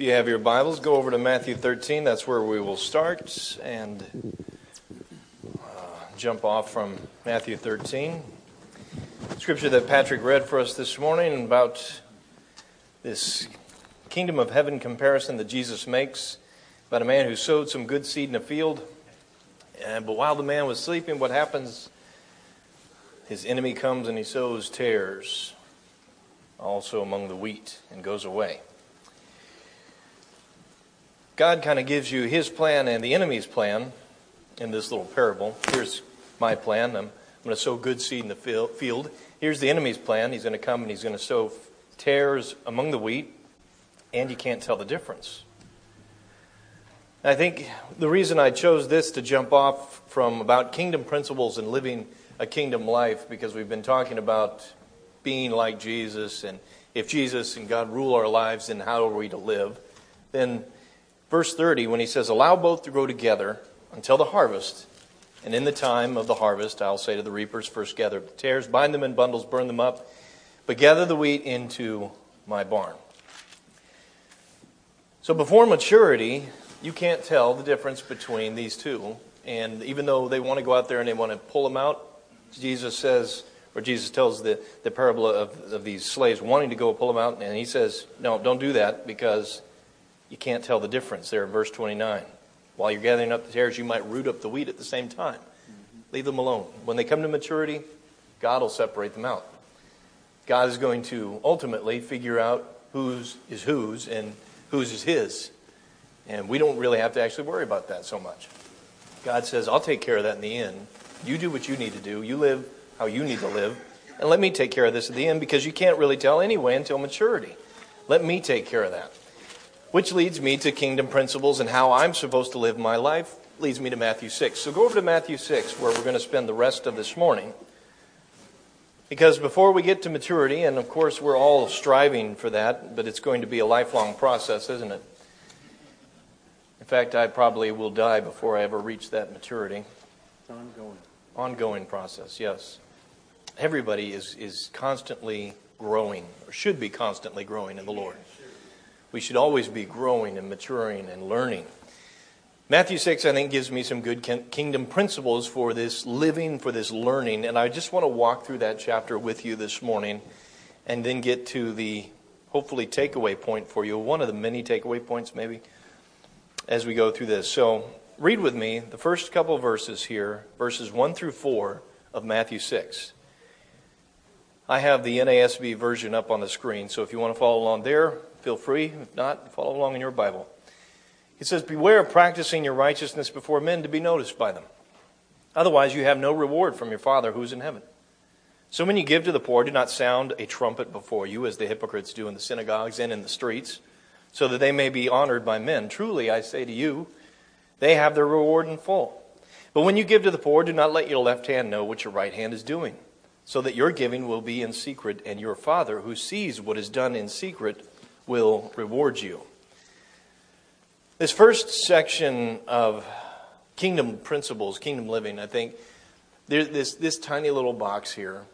If you have your Bibles, go over to Matthew 13. That's where we will start and uh, jump off from Matthew 13. Scripture that Patrick read for us this morning about this kingdom of heaven comparison that Jesus makes about a man who sowed some good seed in a field. And, but while the man was sleeping, what happens? His enemy comes and he sows tares also among the wheat and goes away. God kind of gives you his plan and the enemy's plan in this little parable. Here's my plan. I'm, I'm going to sow good seed in the field. Here's the enemy's plan. He's going to come and he's going to sow tares among the wheat, and you can't tell the difference. I think the reason I chose this to jump off from about kingdom principles and living a kingdom life, because we've been talking about being like Jesus, and if Jesus and God rule our lives, then how are we to live? Then verse 30, when he says, Allow both to grow together until the harvest, and in the time of the harvest, I'll say to the reapers, First gather the tares, bind them in bundles, burn them up, but gather the wheat into my barn. So before maturity, you can't tell the difference between these two. And even though they want to go out there and they want to pull them out, Jesus says, or Jesus tells the, the parable of, of these slaves wanting to go pull them out, and he says, No, don't do that because you can't tell the difference there in verse 29. While you're gathering up the tares, you might root up the wheat at the same time. Mm-hmm. Leave them alone. When they come to maturity, God will separate them out. God is going to ultimately figure out whose is whose and whose is his. And we don't really have to actually worry about that so much. God says, I'll take care of that in the end. You do what you need to do. You live how you need to live. And let me take care of this at the end because you can't really tell anyway until maturity. Let me take care of that. Which leads me to kingdom principles and how I'm supposed to live my life, leads me to Matthew 6. So go over to Matthew 6, where we're going to spend the rest of this morning. Because before we get to maturity, and of course we're all striving for that, but it's going to be a lifelong process, isn't it? In fact, I probably will die before I ever reach that maturity. It's ongoing. Ongoing process, yes. Everybody is, is constantly growing, or should be constantly growing in the Lord. We should always be growing and maturing and learning. Matthew 6, I think, gives me some good kingdom principles for this living, for this learning. And I just want to walk through that chapter with you this morning and then get to the hopefully takeaway point for you, one of the many takeaway points, maybe, as we go through this. So read with me the first couple verses here, verses 1 through 4 of Matthew 6. I have the NASB version up on the screen, so if you want to follow along there, Feel free. If not, follow along in your Bible. He says, Beware of practicing your righteousness before men to be noticed by them. Otherwise, you have no reward from your Father who's in heaven. So when you give to the poor, do not sound a trumpet before you, as the hypocrites do in the synagogues and in the streets, so that they may be honored by men. Truly, I say to you, they have their reward in full. But when you give to the poor, do not let your left hand know what your right hand is doing, so that your giving will be in secret, and your Father, who sees what is done in secret, will reward you. This first section of kingdom principles, kingdom living, I think this, this tiny little box here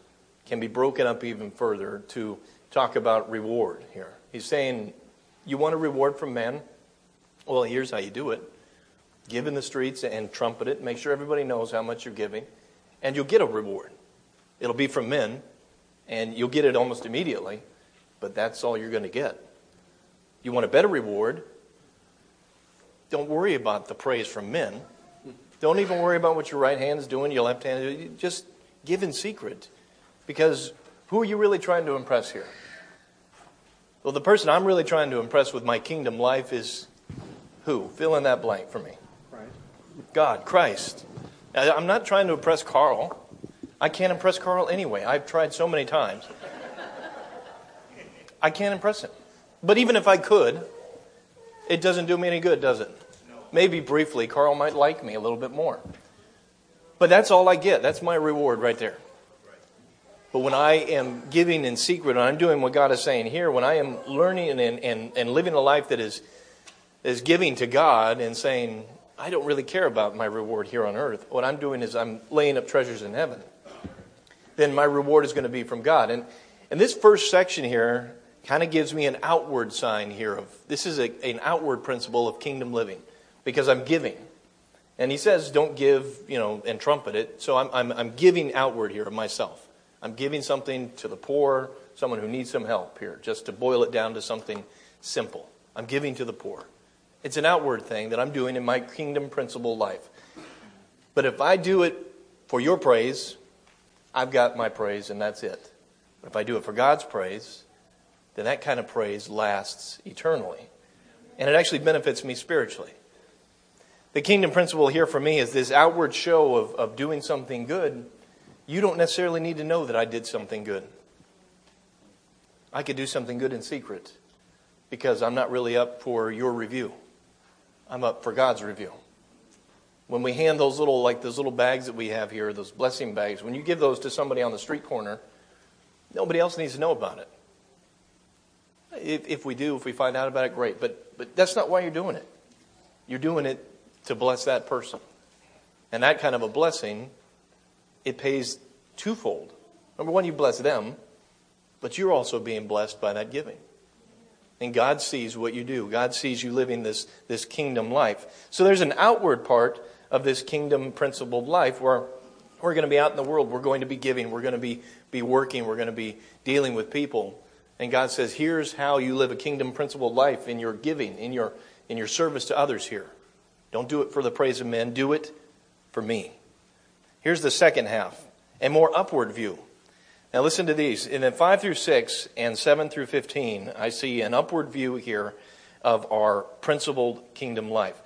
can be broken up even further to talk about reward here. He's saying, You want a reward from men? Well, here's how you do it give in the streets and trumpet it, make sure everybody knows how much you're giving, and you'll get a reward. It'll be from men, and you'll get it almost immediately, but that's all you're going to get. You want a better reward? Don't worry about the praise from men. Don't even worry about what your right hand is doing, your left hand is doing. Just give in secret. Because who are you really trying to impress here? Well, the person I'm really trying to impress with my kingdom life is who? Fill in that blank for me. God, Christ. I'm not trying to impress Carl. I can't impress Carl anyway. I've tried so many times. I can't impress him. But even if I could, it doesn't do me any good, does it? Maybe briefly, Carl might like me a little bit more. But that's all I get. That's my reward right there. But when I am giving in secret, and I'm doing what God is saying here, when I am learning and, and, and living a life that is, is giving to God and saying, I don't really care about my reward here on earth, what I'm doing is I'm laying up treasures in heaven, then my reward is going to be from God. And, and this first section here kind of gives me an outward sign here of this is a, an outward principle of kingdom living because I'm giving. And he says, don't give, you know, and trumpet it. So I'm, I'm, I'm giving outward here of myself. I'm giving something to the poor, someone who needs some help here, just to boil it down to something simple. I'm giving to the poor. It's an outward thing that I'm doing in my kingdom principle life. But if I do it for your praise, I've got my praise and that's it. But if I do it for God's praise, then that kind of praise lasts eternally. And it actually benefits me spiritually. The kingdom principle here for me is this outward show of, of doing something good. You don't necessarily need to know that I did something good. I could do something good in secret because I'm not really up for your review. I'm up for God's review. When we hand those little, like those little bags that we have here, those blessing bags, when you give those to somebody on the street corner, nobody else needs to know about it. If, if we do, if we find out about it, great. But, but that's not why you're doing it. You're doing it to bless that person. And that kind of a blessing, it pays twofold. Number one, you bless them, but you're also being blessed by that giving. And God sees what you do. God sees you living this, this kingdom life. So there's an outward part of this kingdom principled life where we're going to be out in the world. We're going to be giving. We're going to be, be working. We're going to be dealing with people. And God says, here's how you live a kingdom principled life in your giving, in your, in your service to others here. Don't do it for the praise of men, do it for me. Here's the second half, a more upward view. Now listen to these. In the 5 through 6 and 7 through 15, I see an upward view here of our principled kingdom life.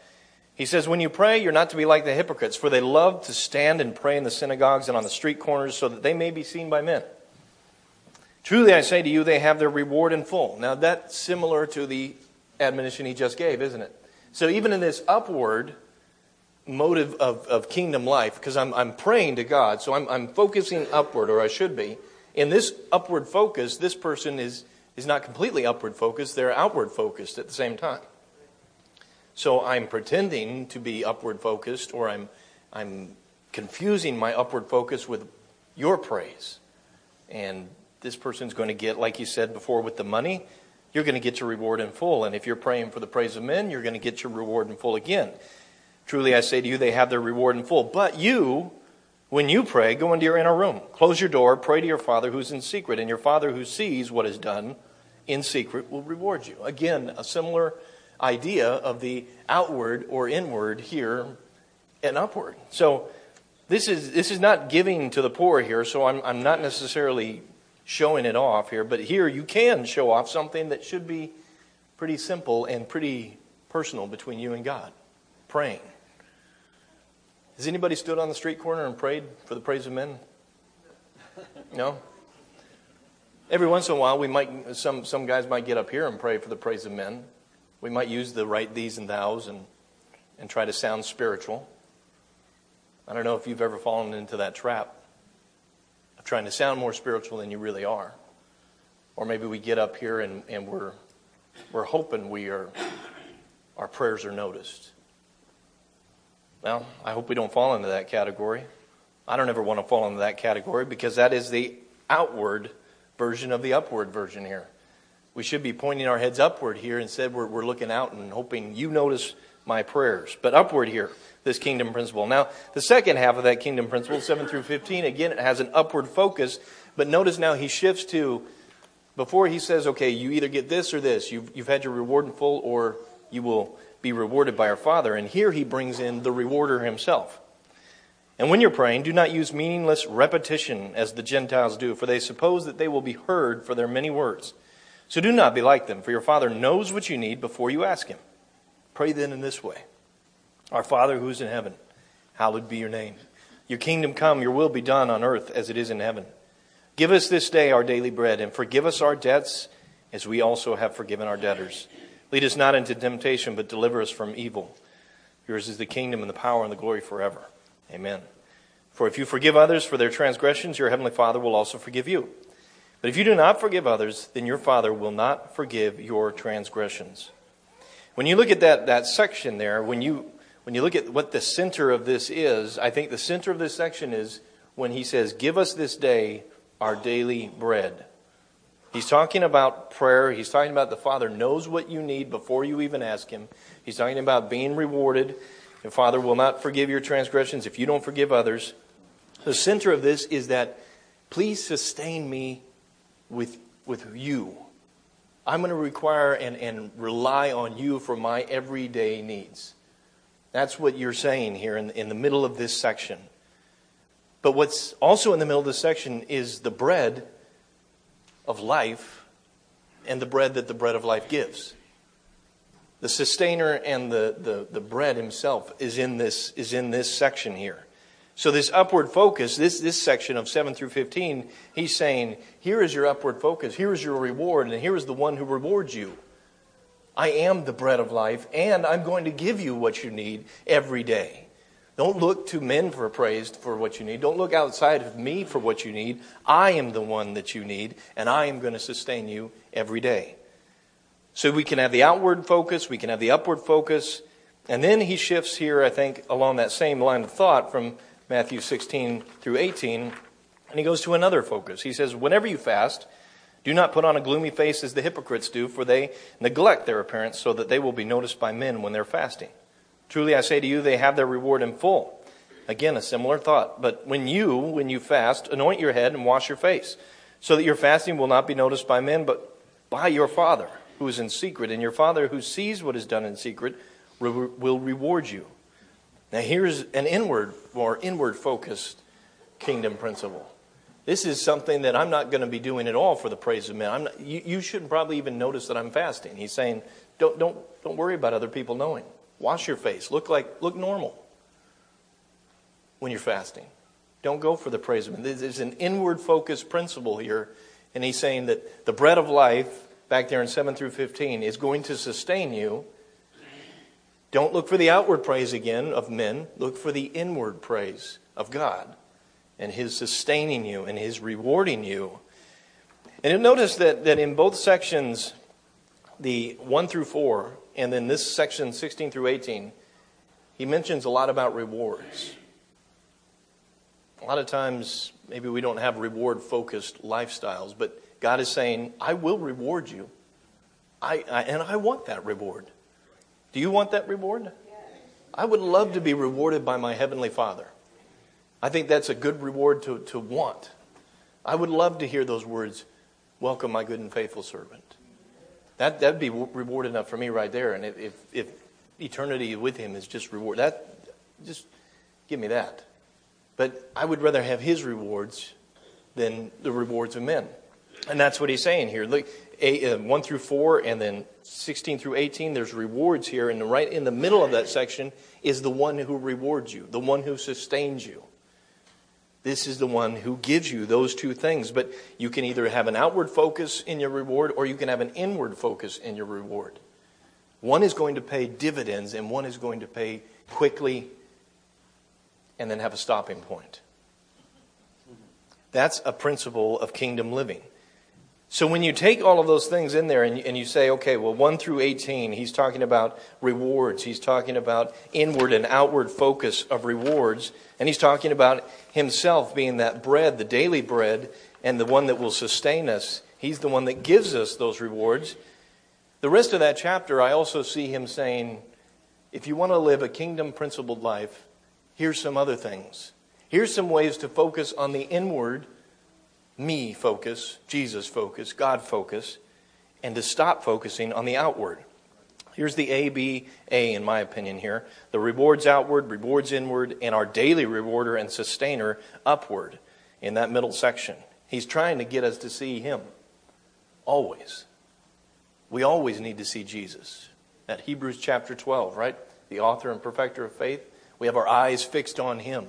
He says, When you pray, you're not to be like the hypocrites, for they love to stand and pray in the synagogues and on the street corners so that they may be seen by men. Truly I say to you, they have their reward in full. Now that's similar to the admonition he just gave, isn't it? So even in this upward motive of, of kingdom life, because I'm, I'm praying to God, so I'm, I'm focusing upward, or I should be. In this upward focus, this person is, is not completely upward focused, they're outward focused at the same time. So I'm pretending to be upward focused, or I'm, I'm confusing my upward focus with your praise. And this person's going to get, like you said before, with the money, you're going to get your reward in full. And if you're praying for the praise of men, you're going to get your reward in full again. Truly, I say to you, they have their reward in full. But you, when you pray, go into your inner room, close your door, pray to your Father who's in secret, and your Father who sees what is done in secret will reward you. Again, a similar idea of the outward or inward here and upward. So, this is, this is not giving to the poor here, so I'm, I'm not necessarily showing it off here, but here you can show off something that should be pretty simple and pretty personal between you and God praying. Has anybody stood on the street corner and prayed for the praise of men? No? Every once in a while, we might, some, some guys might get up here and pray for the praise of men. We might use the right these and thous and, and try to sound spiritual. I don't know if you've ever fallen into that trap trying to sound more spiritual than you really are. Or maybe we get up here and, and we're, we're hoping we are, our prayers are noticed. Well, I hope we don't fall into that category. I don't ever want to fall into that category because that is the outward version of the upward version here. We should be pointing our heads upward here. Instead, we're, we're looking out and hoping you notice my prayers. But upward here this kingdom principle. Now, the second half of that kingdom principle, 7 through 15, again, it has an upward focus. But notice now he shifts to, before he says, okay, you either get this or this. You've, you've had your reward in full, or you will be rewarded by our Father. And here he brings in the rewarder himself. And when you're praying, do not use meaningless repetition as the Gentiles do, for they suppose that they will be heard for their many words. So do not be like them, for your Father knows what you need before you ask him. Pray then in this way. Our Father who is in heaven, hallowed be your name. Your kingdom come, your will be done on earth as it is in heaven. Give us this day our daily bread, and forgive us our debts as we also have forgiven our debtors. Lead us not into temptation, but deliver us from evil. Yours is the kingdom and the power and the glory forever. Amen. For if you forgive others for their transgressions, your heavenly Father will also forgive you. But if you do not forgive others, then your Father will not forgive your transgressions. When you look at that, that section there, when you when you look at what the center of this is, I think the center of this section is when he says, Give us this day our daily bread. He's talking about prayer. He's talking about the Father knows what you need before you even ask Him. He's talking about being rewarded. The Father will not forgive your transgressions if you don't forgive others. The center of this is that please sustain me with, with you. I'm going to require and, and rely on you for my everyday needs. That's what you're saying here in, in the middle of this section. But what's also in the middle of this section is the bread of life and the bread that the bread of life gives. The sustainer and the, the, the bread himself is in this, is in this section here. So, this upward focus, this, this section of 7 through 15, he's saying, Here is your upward focus, here is your reward, and here is the one who rewards you. I am the bread of life, and I'm going to give you what you need every day. Don't look to men for praise for what you need. Don't look outside of me for what you need. I am the one that you need, and I am going to sustain you every day. So we can have the outward focus, we can have the upward focus, and then he shifts here, I think, along that same line of thought from Matthew 16 through 18, and he goes to another focus. He says, Whenever you fast, do not put on a gloomy face as the hypocrites do, for they neglect their appearance so that they will be noticed by men when they're fasting. Truly I say to you, they have their reward in full. Again, a similar thought. But when you, when you fast, anoint your head and wash your face, so that your fasting will not be noticed by men, but by your Father who is in secret. And your Father who sees what is done in secret will reward you. Now, here's an inward, more inward focused kingdom principle. This is something that I'm not going to be doing at all for the praise of men. Not, you, you shouldn't probably even notice that I'm fasting. He's saying, don't, don't, don't worry about other people knowing. Wash your face. Look like look normal when you're fasting. Don't go for the praise of men. There's an inward focused principle here. And he's saying that the bread of life, back there in 7 through 15, is going to sustain you. Don't look for the outward praise again of men. Look for the inward praise of God and His sustaining you and His rewarding you. And notice that, that in both sections, the 1 through 4, and then this section 16 through 18, he mentions a lot about rewards. A lot of times, maybe we don't have reward focused lifestyles, but God is saying, I will reward you. I, I, and I want that reward. Do you want that reward? I would love to be rewarded by my Heavenly Father. I think that's a good reward to, to want. I would love to hear those words, Welcome, my good and faithful servant. That that'd be reward enough for me right there. And if if eternity with Him is just reward, that just give me that. But I would rather have His rewards than the rewards of men. And that's what he's saying here. Look, uh, 1 through 4 and then 16 through 18, there's rewards here. And right in the middle of that section is the one who rewards you, the one who sustains you. This is the one who gives you those two things. But you can either have an outward focus in your reward or you can have an inward focus in your reward. One is going to pay dividends and one is going to pay quickly and then have a stopping point. That's a principle of kingdom living. So when you take all of those things in there and, and you say, okay, well, 1 through 18, he's talking about rewards. He's talking about inward and outward focus of rewards. And he's talking about himself being that bread, the daily bread, and the one that will sustain us. He's the one that gives us those rewards. The rest of that chapter, I also see him saying, if you want to live a kingdom principled life, here's some other things. Here's some ways to focus on the inward me focus, Jesus focus, God focus, and to stop focusing on the outward. Here's the A, B, A, in my opinion, here. The rewards outward, rewards inward, and our daily rewarder and sustainer upward in that middle section. He's trying to get us to see Him. Always. We always need to see Jesus. At Hebrews chapter 12, right? The author and perfecter of faith. We have our eyes fixed on Him,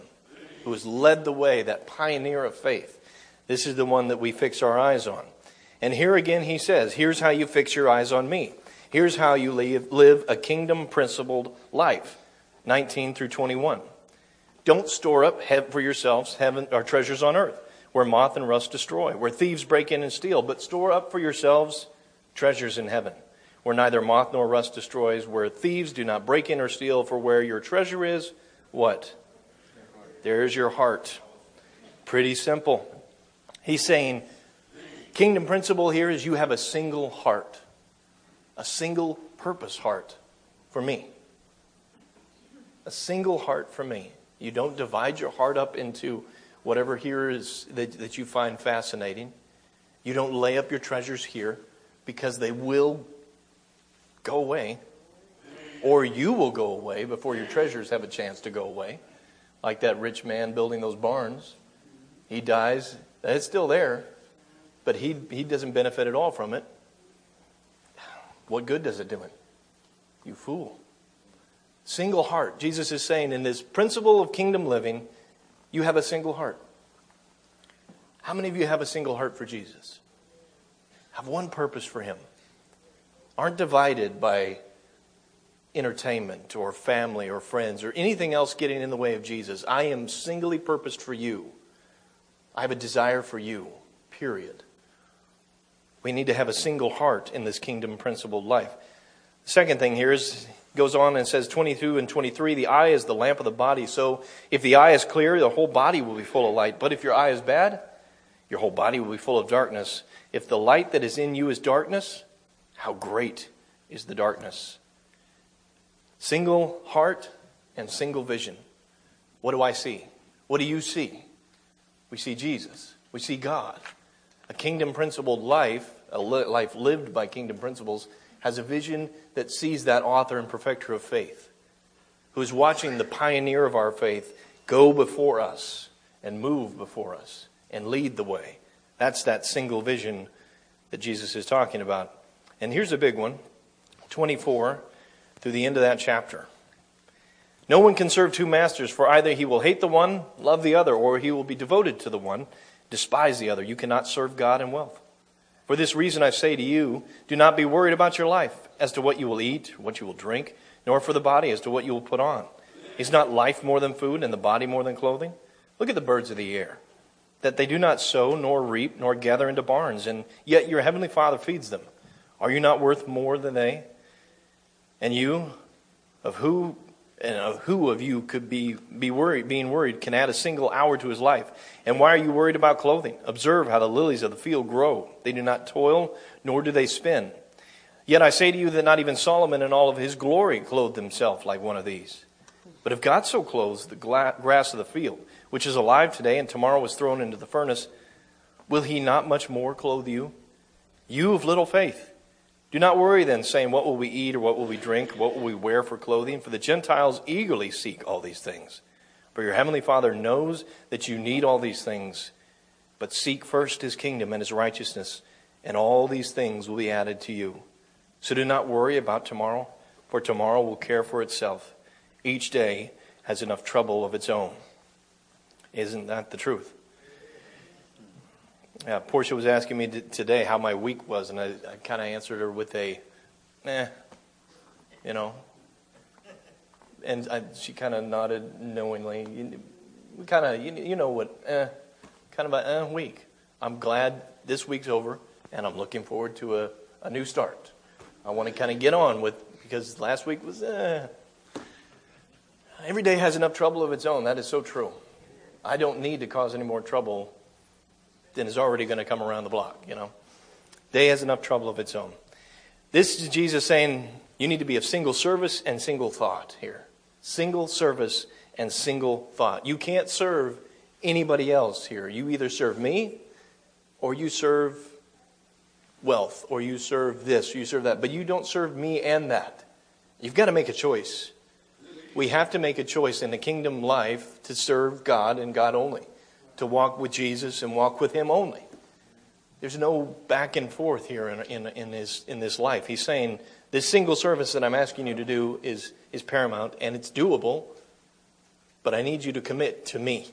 who has led the way, that pioneer of faith. This is the one that we fix our eyes on. And here again, he says, Here's how you fix your eyes on me. Here's how you live, live a kingdom principled life. 19 through 21. Don't store up for yourselves heaven treasures on earth, where moth and rust destroy, where thieves break in and steal, but store up for yourselves treasures in heaven, where neither moth nor rust destroys, where thieves do not break in or steal, for where your treasure is, what? There's your heart. Pretty simple. He's saying, Kingdom principle here is you have a single heart, a single purpose heart for me. A single heart for me. You don't divide your heart up into whatever here is that, that you find fascinating. You don't lay up your treasures here because they will go away, or you will go away before your treasures have a chance to go away. Like that rich man building those barns. He dies, it's still there, but he, he doesn't benefit at all from it. What good does it do him? You fool. Single heart. Jesus is saying in this principle of kingdom living, you have a single heart. How many of you have a single heart for Jesus? Have one purpose for him. Aren't divided by entertainment or family or friends or anything else getting in the way of Jesus. I am singly purposed for you. I have a desire for you, period. We need to have a single heart in this kingdom principled life. The second thing here is goes on and says 22 and 23 the eye is the lamp of the body. So if the eye is clear the whole body will be full of light. But if your eye is bad your whole body will be full of darkness. If the light that is in you is darkness how great is the darkness? Single heart and single vision. What do i see? What do you see we see jesus we see god a kingdom principled life a life lived by kingdom principles has a vision that sees that author and perfecter of faith, who's watching the pioneer of our faith go before us and move before us and lead the way. That's that single vision that Jesus is talking about. And here's a big one 24 through the end of that chapter. No one can serve two masters, for either he will hate the one, love the other, or he will be devoted to the one, despise the other. You cannot serve God and wealth. For this reason I say to you, do not be worried about your life as to what you will eat, what you will drink, nor for the body as to what you will put on. Is not life more than food and the body more than clothing? Look at the birds of the air, that they do not sow, nor reap, nor gather into barns, and yet your heavenly Father feeds them. Are you not worth more than they? And you, of who and who of you could be, be worried, being worried can add a single hour to his life? And why are you worried about clothing? Observe how the lilies of the field grow. They do not toil, nor do they spin. Yet I say to you that not even Solomon in all of his glory clothed himself like one of these. But if God so clothes the grass of the field, which is alive today and tomorrow is thrown into the furnace, will he not much more clothe you? You of little faith. Do not worry then, saying, What will we eat, or what will we drink, what will we wear for clothing? For the Gentiles eagerly seek all these things. For your heavenly Father knows that you need all these things. But seek first his kingdom and his righteousness, and all these things will be added to you. So do not worry about tomorrow, for tomorrow will care for itself. Each day has enough trouble of its own. Isn't that the truth? Uh, Portia was asking me today how my week was, and I, I kind of answered her with a, eh, you know. And I, she kind of nodded knowingly. We kind of, you, you, know what, eh, kind of a eh, week. I'm glad this week's over, and I'm looking forward to a, a new start. I want to kind of get on with, because last week was, eh. Every day has enough trouble of its own. That is so true. I don't need to cause any more trouble then is already going to come around the block, you know. Day has enough trouble of its own. This is Jesus saying you need to be of single service and single thought here. Single service and single thought. You can't serve anybody else here. You either serve me or you serve wealth or you serve this or you serve that. But you don't serve me and that. You've got to make a choice. We have to make a choice in the kingdom life to serve God and God only to walk with Jesus and walk with Him only. There's no back and forth here in, in, in, this, in this life. He's saying this single service that I'm asking you to do is, is paramount and it's doable, but I need you to commit to me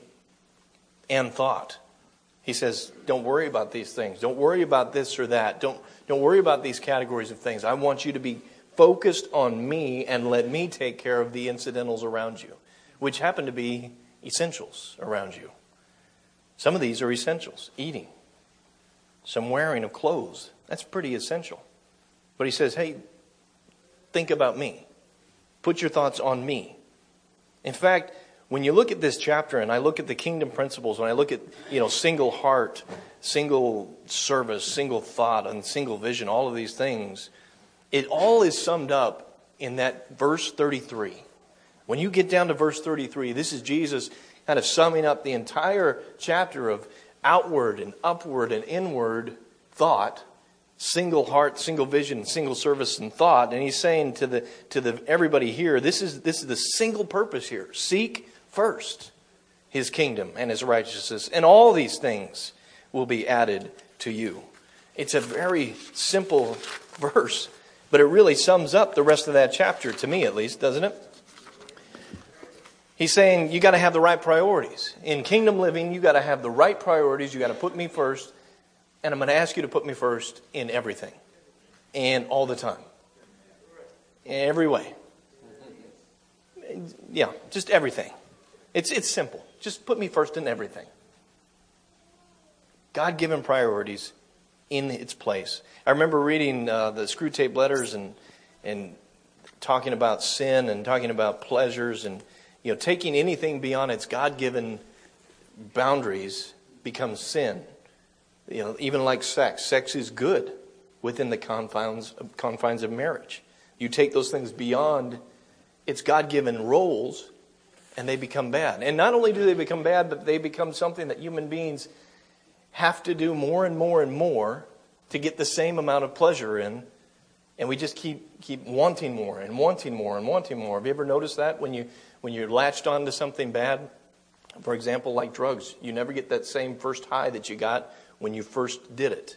and thought. He says, Don't worry about these things. Don't worry about this or that. Don't, don't worry about these categories of things. I want you to be focused on me and let me take care of the incidentals around you, which happen to be essentials around you. Some of these are essentials eating, some wearing of clothes. That's pretty essential. But he says, hey, think about me. Put your thoughts on me. In fact, when you look at this chapter and I look at the kingdom principles, when I look at, you know, single heart, single service, single thought, and single vision, all of these things, it all is summed up in that verse 33. When you get down to verse 33, this is Jesus kind of summing up the entire chapter of outward and upward and inward thought single heart, single vision, single service and thought. And he's saying to the to the everybody here, this is this is the single purpose here. Seek first his kingdom and his righteousness, and all these things will be added to you. It's a very simple verse, but it really sums up the rest of that chapter, to me at least, doesn't it? He's saying you got to have the right priorities. In kingdom living, you got to have the right priorities. You got to put me first, and I'm going to ask you to put me first in everything and all the time. In every way. Yeah, just everything. It's, it's simple. Just put me first in everything. God given priorities in its place. I remember reading uh, the Screwtape letters and, and talking about sin and talking about pleasures and you know taking anything beyond its God given boundaries becomes sin. You know, even like sex. Sex is good within the confines, confines of marriage. You take those things beyond its God given roles and they become bad. And not only do they become bad, but they become something that human beings have to do more and more and more to get the same amount of pleasure in. And we just keep, keep wanting more and wanting more and wanting more. Have you ever noticed that when, you, when you're latched onto something bad? For example, like drugs, you never get that same first high that you got when you first did it.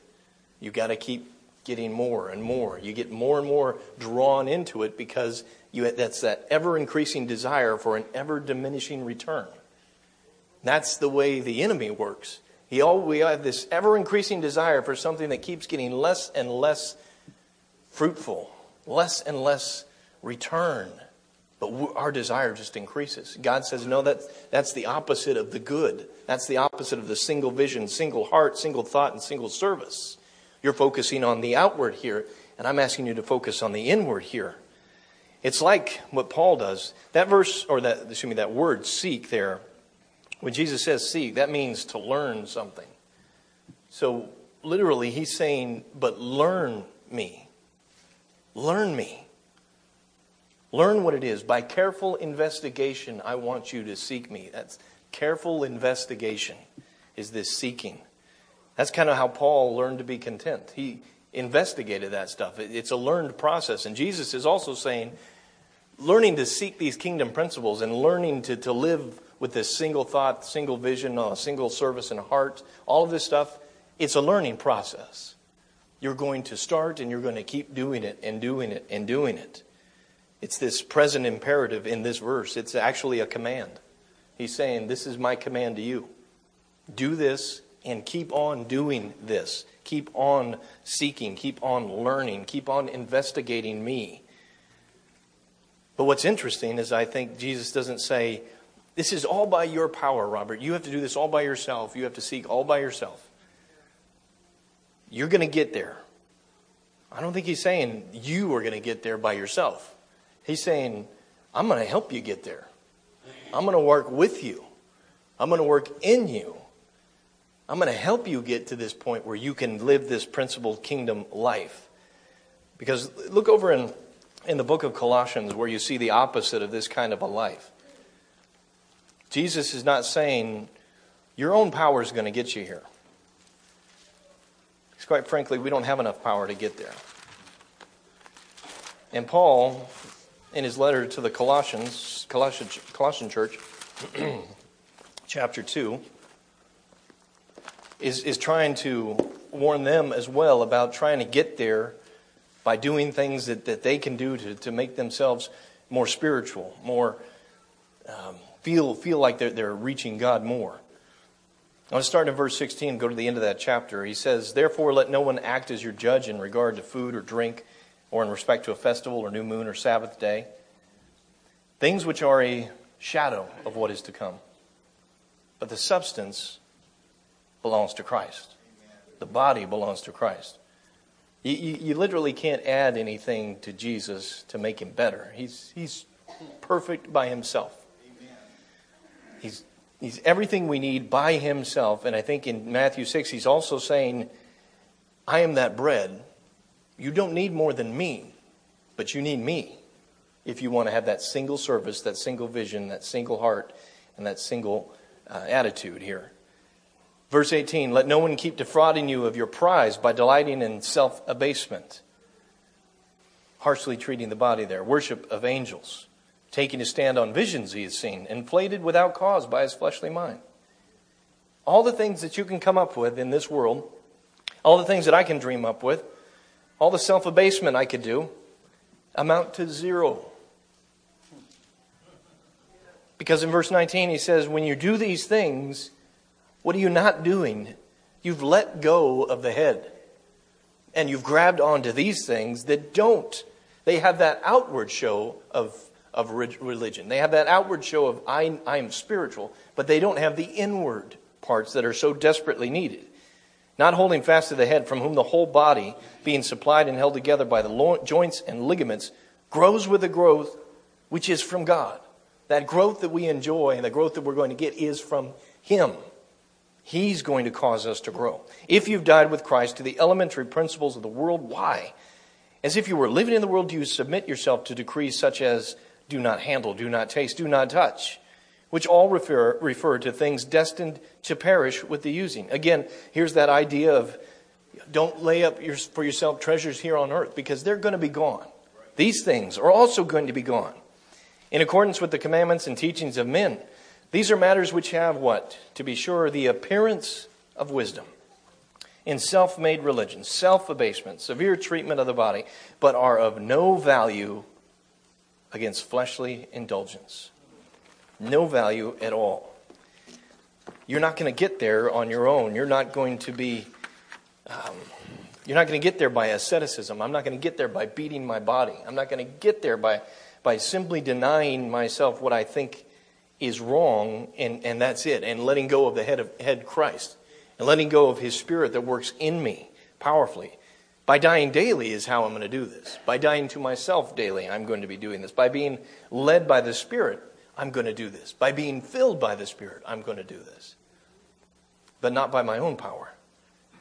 You got to keep getting more and more. You get more and more drawn into it because you, that's that ever increasing desire for an ever diminishing return. That's the way the enemy works. He all, we have this ever increasing desire for something that keeps getting less and less fruitful, less and less return. But our desire just increases. God says, no, that, that's the opposite of the good. That's the opposite of the single vision, single heart, single thought, and single service. You're focusing on the outward here, and I'm asking you to focus on the inward here. It's like what Paul does. That verse, or that, excuse me, that word seek there, when Jesus says seek, that means to learn something. So literally, he's saying, but learn me. Learn me. Learn what it is. By careful investigation, I want you to seek me. That's careful investigation, is this seeking. That's kind of how Paul learned to be content. He investigated that stuff. It's a learned process. And Jesus is also saying, learning to seek these kingdom principles and learning to, to live with this single thought, single vision, a single service and heart, all of this stuff, it's a learning process. You're going to start and you're going to keep doing it and doing it and doing it. It's this present imperative in this verse. It's actually a command. He's saying, This is my command to you. Do this and keep on doing this. Keep on seeking. Keep on learning. Keep on investigating me. But what's interesting is I think Jesus doesn't say, This is all by your power, Robert. You have to do this all by yourself. You have to seek all by yourself. You're going to get there. I don't think he's saying you are going to get there by yourself. He's saying, I'm going to help you get there. I'm going to work with you. I'm going to work in you. I'm going to help you get to this point where you can live this principled kingdom life. Because look over in in the book of Colossians where you see the opposite of this kind of a life. Jesus is not saying your own power is going to get you here. Because, quite frankly, we don't have enough power to get there. And Paul, in his letter to the Colossians, Colossian, Colossian church, chapter 2, is, is trying to warn them as well about trying to get there by doing things that, that they can do to, to make themselves more spiritual, more um, feel, feel like they're, they're reaching God more. I want to start in verse 16 go to the end of that chapter. He says, Therefore, let no one act as your judge in regard to food or drink, or in respect to a festival or new moon or Sabbath day, things which are a shadow of what is to come. But the substance belongs to Christ, the body belongs to Christ. You, you, you, literally can't add anything to Jesus to make him better. He's, he's perfect by himself. He's, he's everything we need by himself. And I think in Matthew 6, he's also saying, I am that bread. You don't need more than me, but you need me if you want to have that single service, that single vision, that single heart, and that single uh, attitude here. Verse 18 Let no one keep defrauding you of your prize by delighting in self abasement, harshly treating the body there, worship of angels, taking a stand on visions he has seen, inflated without cause by his fleshly mind. All the things that you can come up with in this world, all the things that I can dream up with, all the self abasement I could do, amount to zero. Because in verse 19 he says, When you do these things, what are you not doing? You've let go of the head. And you've grabbed onto these things that don't. They have that outward show of, of religion. They have that outward show of I, I am spiritual, but they don't have the inward parts that are so desperately needed. Not holding fast to the head, from whom the whole body, being supplied and held together by the joints and ligaments, grows with the growth which is from God. That growth that we enjoy and the growth that we're going to get is from Him. He's going to cause us to grow. If you've died with Christ to the elementary principles of the world, why? As if you were living in the world, do you submit yourself to decrees such as do not handle, do not taste, do not touch, which all refer, refer to things destined to perish with the using? Again, here's that idea of don't lay up your, for yourself treasures here on earth because they're going to be gone. These things are also going to be gone. In accordance with the commandments and teachings of men, these are matters which have what? To be sure, the appearance of wisdom in self made religion, self abasement, severe treatment of the body, but are of no value against fleshly indulgence. No value at all. You're not going to get there on your own. You're not going to be. Um, you're not going to get there by asceticism. I'm not going to get there by beating my body. I'm not going to get there by, by simply denying myself what I think is wrong, and, and that's it, and letting go of the head of head Christ, and letting go of his spirit that works in me powerfully. By dying daily is how I'm going to do this. By dying to myself daily, I'm going to be doing this. By being led by the Spirit, I'm going to do this. By being filled by the Spirit, I'm going to do this. But not by my own power,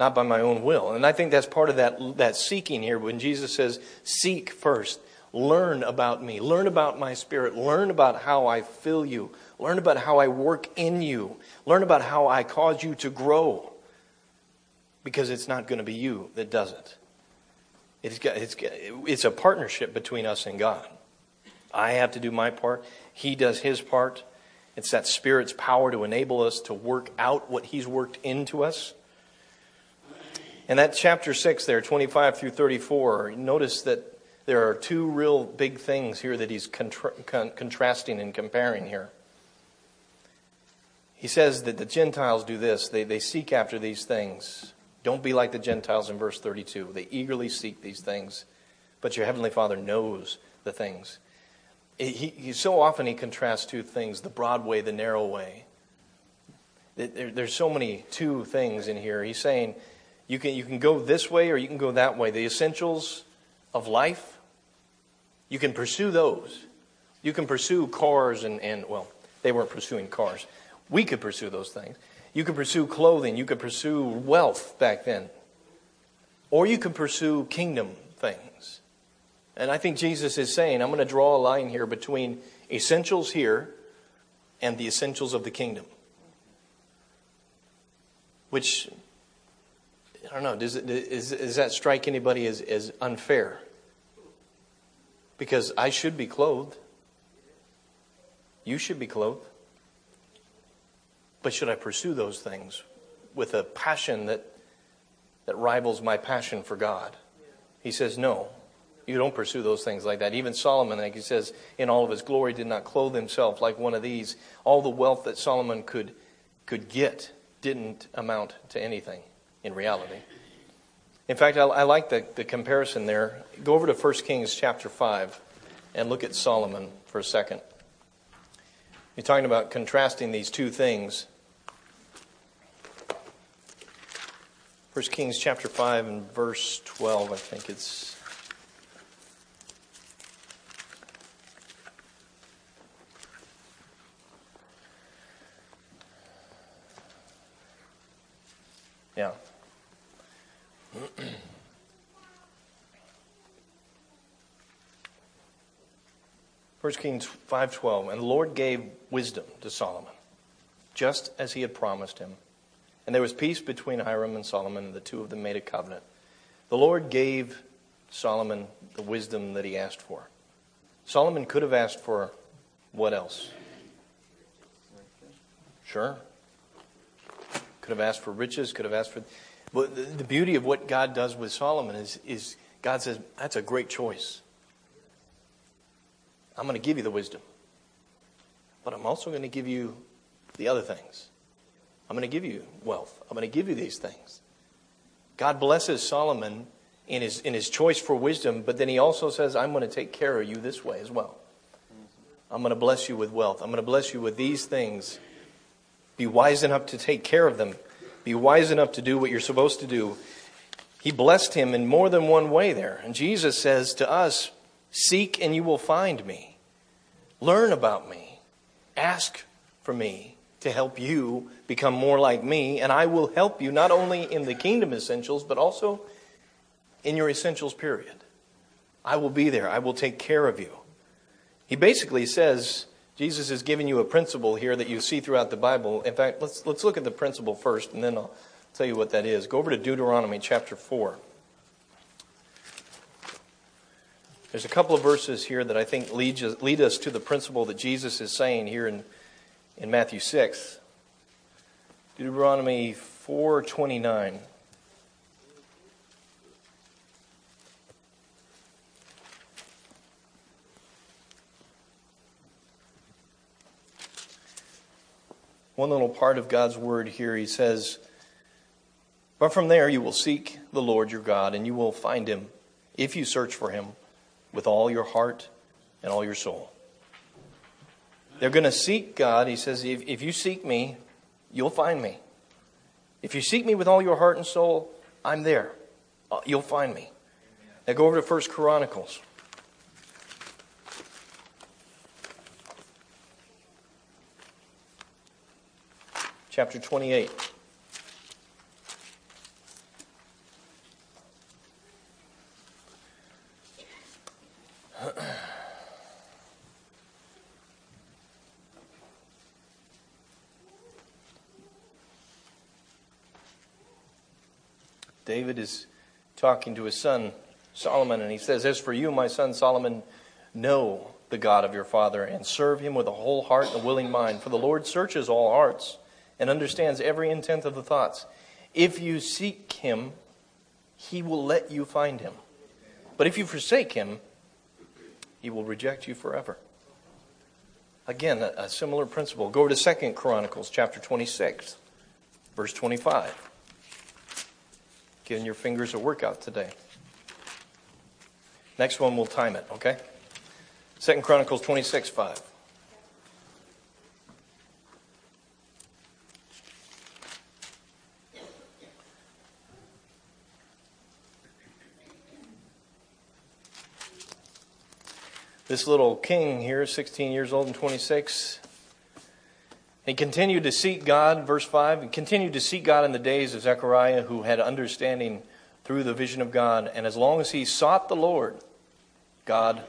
not by my own will. And I think that's part of that, that seeking here when Jesus says, Seek first. Learn about me. Learn about my spirit. Learn about how I fill you. Learn about how I work in you. Learn about how I cause you to grow. Because it's not going to be you that does it. It's, got, it's, it's a partnership between us and God. I have to do my part, He does His part. It's that Spirit's power to enable us to work out what He's worked into us. And that chapter 6 there, 25 through 34, notice that there are two real big things here that he's contra- con- contrasting and comparing here. He says that the Gentiles do this, they, they seek after these things. Don't be like the Gentiles in verse 32. They eagerly seek these things, but your heavenly Father knows the things. He, he, so often he contrasts two things the broad way, the narrow way. There, there's so many two things in here. He's saying you can, you can go this way or you can go that way. The essentials of life, you can pursue those. You can pursue cars and, and well, they weren't pursuing cars. We could pursue those things. You could pursue clothing. You could pursue wealth back then. Or you could pursue kingdom things. And I think Jesus is saying, I'm going to draw a line here between essentials here and the essentials of the kingdom. Which, I don't know, does, it, does, does that strike anybody as, as unfair? Because I should be clothed. You should be clothed. But should I pursue those things with a passion that, that rivals my passion for God? He says, No, you don't pursue those things like that. Even Solomon, like he says, in all of his glory, did not clothe himself like one of these. All the wealth that Solomon could, could get didn't amount to anything in reality. In fact, I, I like the, the comparison there. Go over to 1 Kings chapter 5 and look at Solomon for a second. You're talking about contrasting these two things. 1 Kings chapter 5 and verse 12, I think it's. Yeah. First Kings 5:12 and the Lord gave wisdom to Solomon just as he had promised him and there was peace between Hiram and Solomon and the two of them made a covenant the Lord gave Solomon the wisdom that he asked for Solomon could have asked for what else Sure could have asked for riches could have asked for but the beauty of what God does with Solomon is is God says that's a great choice I'm going to give you the wisdom. But I'm also going to give you the other things. I'm going to give you wealth. I'm going to give you these things. God blesses Solomon in his, in his choice for wisdom, but then he also says, I'm going to take care of you this way as well. I'm going to bless you with wealth. I'm going to bless you with these things. Be wise enough to take care of them. Be wise enough to do what you're supposed to do. He blessed him in more than one way there. And Jesus says to us, Seek and you will find me. Learn about me. Ask for me to help you become more like me, and I will help you not only in the kingdom essentials, but also in your essentials period. I will be there. I will take care of you. He basically says, Jesus is giving you a principle here that you see throughout the Bible. In fact, let's, let's look at the principle first, and then I'll tell you what that is. Go over to Deuteronomy chapter 4. There's a couple of verses here that I think lead, lead us to the principle that Jesus is saying here in, in Matthew 6. Deuteronomy 429. One little part of God's word here, he says, But from there you will seek the Lord your God, and you will find him if you search for him with all your heart and all your soul. They're going to seek God. He says, if, if you seek me, you'll find me. If you seek me with all your heart and soul, I'm there. Uh, you'll find me. Now go over to First Chronicles. Chapter 28. David is talking to his son Solomon, and he says, As for you, my son Solomon, know the God of your father and serve him with a whole heart and a willing mind. For the Lord searches all hearts and understands every intent of the thoughts. If you seek him, he will let you find him. But if you forsake him, he will reject you forever. Again, a, similar principle. Go to Second Chronicles chapter 26, verse 25. Giving your fingers a workout today. Next one, we'll time it, okay? Second Chronicles 26, 5. This little king here, 16 years old and 26, he continued to seek God, verse 5, and continued to seek God in the days of Zechariah, who had understanding through the vision of God. And as long as he sought the Lord, God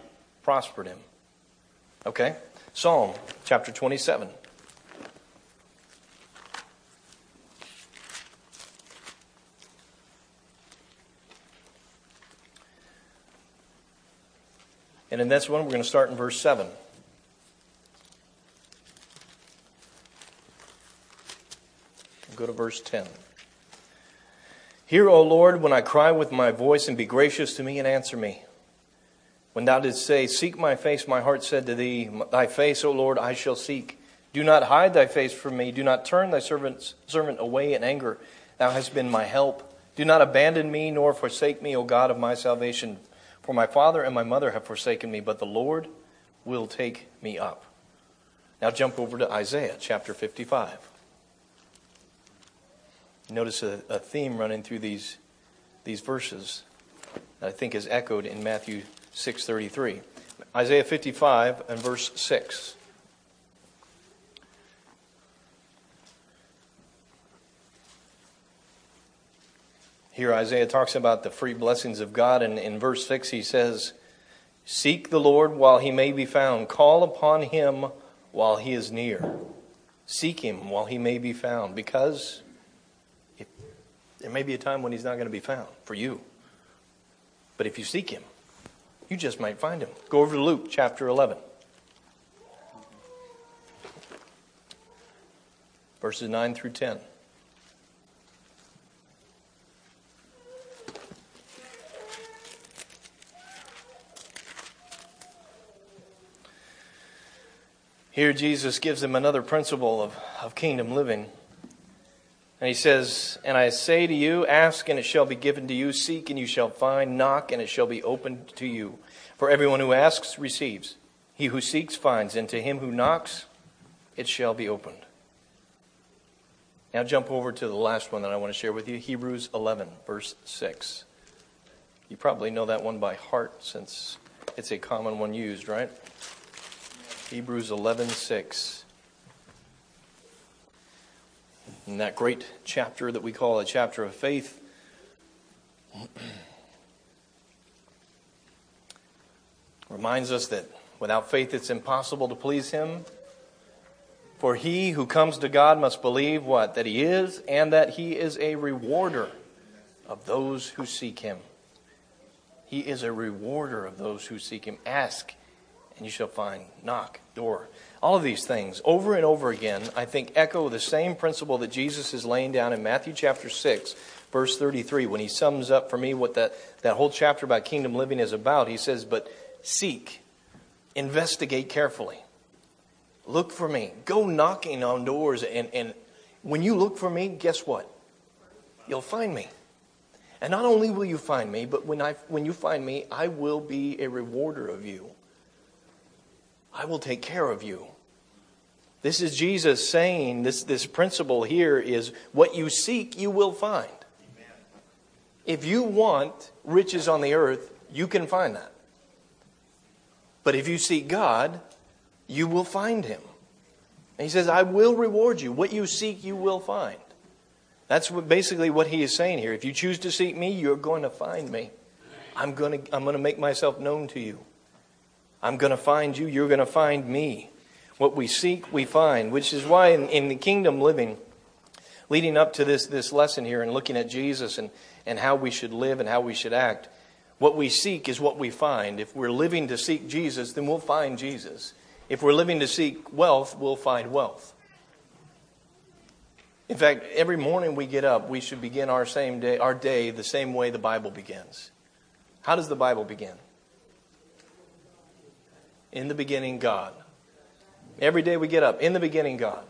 prospered him. Okay? Psalm chapter 27. And in this one, we're going to start in verse 7. Go to verse 10. Hear, O Lord, when I cry with my voice, and be gracious to me and answer me. When thou didst say, Seek my face, my heart said to thee, Thy face, O Lord, I shall seek. Do not hide thy face from me. Do not turn thy servant, servant away in anger. Thou hast been my help. Do not abandon me, nor forsake me, O God of my salvation. For my father and my mother have forsaken me, but the Lord will take me up. Now jump over to Isaiah chapter 55. Notice a, a theme running through these, these verses that I think is echoed in Matthew 6.33. Isaiah 55 and verse 6. Here, Isaiah talks about the free blessings of God, and in verse 6, he says, Seek the Lord while he may be found, call upon him while he is near. Seek him while he may be found, because there may be a time when he's not going to be found for you. But if you seek him, you just might find him. Go over to Luke chapter 11. Verses 9 through 10. Here, Jesus gives them another principle of, of kingdom living. And he says, And I say to you, ask and it shall be given to you, seek and you shall find, knock and it shall be opened to you. For everyone who asks receives, he who seeks finds, and to him who knocks it shall be opened. Now jump over to the last one that I want to share with you Hebrews 11, verse 6. You probably know that one by heart since it's a common one used, right? Hebrews 11:6. In that great chapter that we call a chapter of faith, reminds us that without faith it's impossible to please him. For he who comes to God must believe what? That he is, and that he is a rewarder of those who seek him. He is a rewarder of those who seek him. Ask, and you shall find. Knock, door. All of these things, over and over again, I think echo the same principle that Jesus is laying down in Matthew chapter 6, verse 33, when he sums up for me what that, that whole chapter about kingdom living is about. He says, But seek, investigate carefully, look for me, go knocking on doors, and, and when you look for me, guess what? You'll find me. And not only will you find me, but when, I, when you find me, I will be a rewarder of you. I will take care of you. This is Jesus saying this, this principle here is what you seek, you will find. If you want riches on the earth, you can find that. But if you seek God, you will find him. And he says, I will reward you. What you seek, you will find. That's what, basically what he is saying here. If you choose to seek me, you're going to find me. I'm going to, I'm going to make myself known to you. I'm going to find you, you're going to find me. What we seek, we find, which is why in, in the kingdom living, leading up to this, this lesson here and looking at Jesus and, and how we should live and how we should act, what we seek is what we find. If we're living to seek Jesus, then we'll find Jesus. If we're living to seek wealth, we'll find wealth. In fact, every morning we get up, we should begin our same day, our day the same way the Bible begins. How does the Bible begin? In the beginning, God. Every day we get up, in the beginning, God.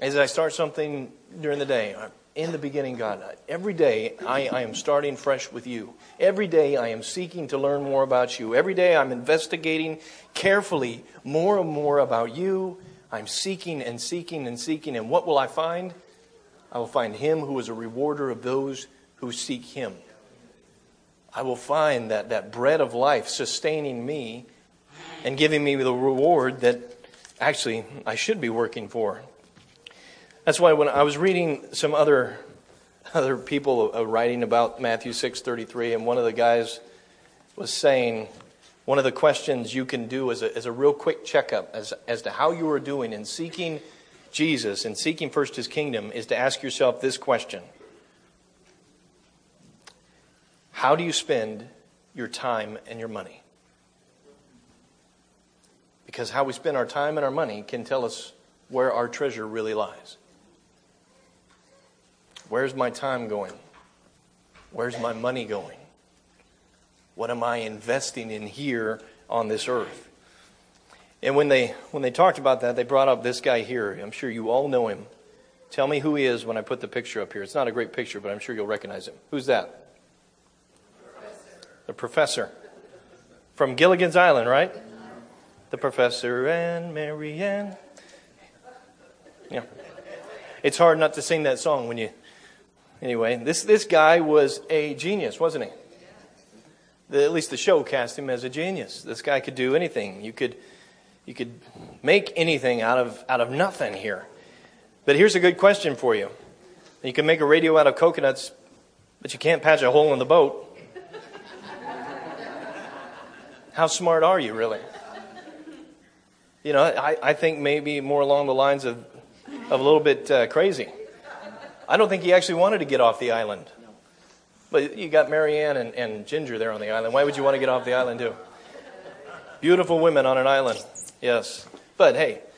As I start something during the day, in the beginning, God. Every day I, I, am starting fresh with you. Every day I am seeking to learn more about you. Every day I'm investigating carefully more and more about you. I'm seeking and seeking and seeking. And what will I find? I will find him who is a rewarder of those who seek him. I will find that, that bread of life sustaining me and giving me the reward that actually I should be working for. That's why when I was reading some other other people uh, writing about Matthew 6:33 and one of the guys was saying one of the questions you can do as a, as a real quick checkup as, as to how you are doing in seeking Jesus and seeking first his kingdom is to ask yourself this question How do you spend your time and your money? Because how we spend our time and our money can tell us where our treasure really lies. Where's my time going? Where's my money going? What am I investing in here on this earth? And when they when they talked about that, they brought up this guy here. I'm sure you all know him. Tell me who he is when I put the picture up here. It's not a great picture, but I'm sure you'll recognize him. Who's that? The professor. From Gilligan's Island, right? The professor and Mary Ann. Yeah. It's hard not to sing that song when you. Anyway, this, this guy was a genius, wasn't he? The, at least the show cast him as a genius. This guy could do anything. You could, you could make anything out of, out of nothing here. But here's a good question for you. You can make a radio out of coconuts, But you can't patch a hole in the boat. How smart are you, really? You know, I, I think maybe more along the lines of, of a little bit uh, crazy. I don't think he actually wanted to get off the island. But you got Mary Ann and, and Ginger there on the island. Why would you want to get off the island, too? Beautiful women on an island. Yes. But hey,